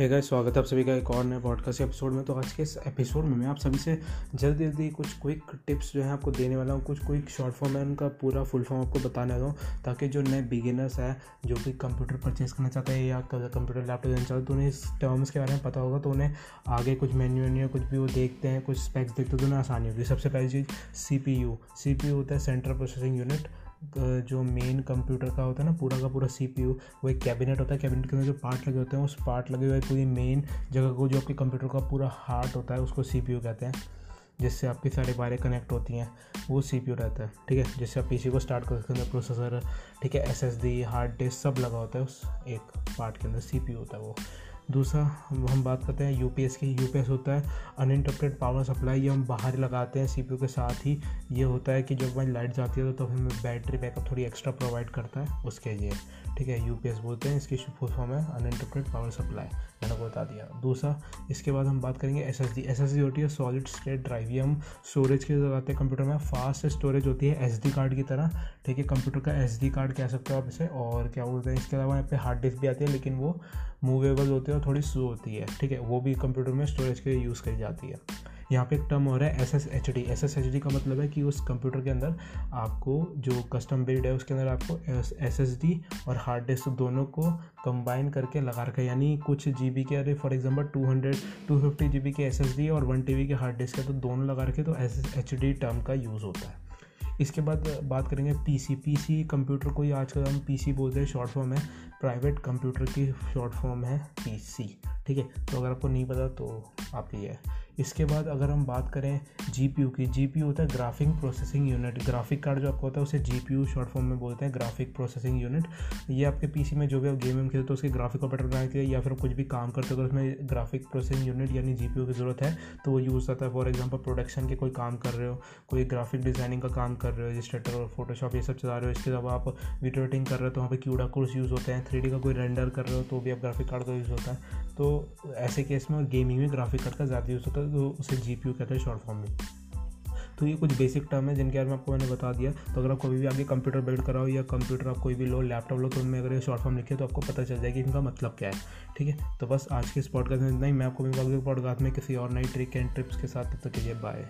Hey guys स्वागत है आप सभी का एक और नए पॉडकास्ट एपिसोड में। तो आज के इस एपिसोड में मैं आप सभी से जल्दी जल्दी कुछ क्विक टिप्स जो है आपको देने वाला हूँ। कुछ क्विक शॉर्ट फॉर्म है, उनका पूरा फुल फॉर्म आपको बताने वाला हूँ, ताकि जो नए बिगिनर्स हैं, जो भी कंप्यूटर परचेज़ करना चाहते हैं या कंप्यूटर लैपटॉप देना चाहते तो उन्हें इस टर्म्स के बारे में पता होगा तो उन्हें आगे कुछ मेन्यू वेन्यू कुछ भी वो देखते हैं, कुछ स्पेक्स देखते हैं तो उन्हें आसानी होगी। सबसे पहली चीज़ C P U C P U होता है सेंट्रल प्रोसेसिंग यूनिट जो मेन कंप्यूटर का होता है ना, पूरा का पूरा सी पी यू वो एक कैबिनेट होता है। कैबिनेट के अंदर जो पार्ट लगे होते हैं, उस पार्ट लगे हुए पूरी मेन जगह को, जो आपके कंप्यूटर का पूरा हार्ट होता है, उसको सी पी यू कहते हैं, जिससे आपकी सारी वायरें कनेक्ट होती हैं। वो सी पी रहता है, ठीक है? जिससे आप पी सी को स्टार्ट कर सकते हैं प्रोसेसर ठीक है? S S D hard disk सब लगा होता है उस एक पार्ट के अंदर सी पी यू होता है वो। दूसरा हम बात करते हैं यूपीएस की। यूपीएस होता है अनइंटरप्टेड पावर सप्लाई ये हम बाहर लगाते हैं सीपीयू के साथ ही। ये होता है कि जब हमारी लाइट जाती है तो हमें बैटरी बैकअप थोड़ी एक्स्ट्रा प्रोवाइड करता है उसके लिए। ठीक है यूपीएस बोलते हैं, इसकी फुल फॉर्म है अनइंटरप्टेड पावर सप्लाई मैंने आपको बता दिया। दूसरा, इसके बाद हम बात करेंगे S S D S S D होती है सॉलिड स्टेट ड्राइव ये हम स्टोरेज के लगाते हैं कंप्यूटर में फास्ट स्टोरेज होती है एस डी कार्ड की तरह। ठीक है कंप्यूटर का एस डी कार्ड कह सकते हो आप इसे, और क्या बोलते हैं, इसके अलावा यहाँ पे हार्ड डिस्क भी आती है, लेकिन वो मूवेबल होती है और थोड़ी स्लो होती है। ठीक है, वो भी कंप्यूटर में स्टोरेज के लिए यूज़ करी जाती है। यहाँ पे एक टर्म हो रहा है S S H D S S H D का मतलब है कि उस कंप्यूटर के अंदर आपको जो कस्टम बिल्ड है, उसके अंदर आपको एस एस डी और हार्ड डिस्क दोनों को कंबाइन करके लगा रखा है। यानी कुछ जी बी के, अरे for example two hundred two fifty G B के एस एस डी और वन टी बी के हार्ड डिस्क है तो दोनों लगा रखे तो S S H D term का यूज़ होता है। इसके बाद बात करेंगे पीसी पीसी कंप्यूटर को। ही आजकल हम पीसी बोलते हैं शॉर्ट फॉर्म है प्राइवेट कंप्यूटर की शॉर्ट फॉर्म है पीसी ठीक है? तो अगर आपको नहीं पता तो आप ये इसके बाद अगर हम बात करें जीपीयू की जी होता है graphic processing unit. Graphic card जो आपको होता है, उसे जी शॉर्ट फॉर्म में बोलते हैं, ग्राफिक प्रोसेसिंग यूनिट। ये आपके पीसी में जो भी आप गेम वेम खेलते हो उसके ग्राफिक ऑपरेटर बनाने के लिए या फिर कुछ भी काम करते हो उसमें ग्राफिक प्रोसेसिंग यूनिट यानी जी की ज़रूरत है तो वो यूज़ आता है। फॉर एग्ज़ाम्पल प्रोडक्शन के कोई काम कर रहे हो, कोई ग्राफिक डिज़ाइनिंग का काम कर रहे हो रजिस्ट्रेटर और फोटोशॉप ये सब चला रहे हो, इसके अलावा आप वीडियो एडिटिंग कर रहे हो तो वहाँ पर क्यूडा कोर्स यूज़ होते हैं थ्री का कोई रेंडर कर रहे हो तो भी आप ग्राफिक कार्ड का यूज़ होता है। तो ऐसे केस में और गेमिंग में ग्राफिक कार्ड का ज़्यादा यूज़ होता है तो उसे जी पी यू कहते हैं शॉर्ट फॉर्म में। तो ये कुछ बेसिक टर्म है जिनके बारे में आपको मैंने बता दिया। तो अगर आप कभी भी आगे कंप्यूटर बिल्ड कराओ या कंप्यूटर आप कोई भी लो लैपटॉप लो तो उनमें अगर ये शॉर्ट फॉर्म लिखे तो आपको पता चल जाएगा कि इनका मतलब क्या है। ठीक है? तो बस आज के इस पॉडकास्ट में इतना ही। मैं आपको अगले पॉडकास्ट में किसी और नई ट्रिक एंड ट्रिप्स के साथ। तब तक के लिए बाय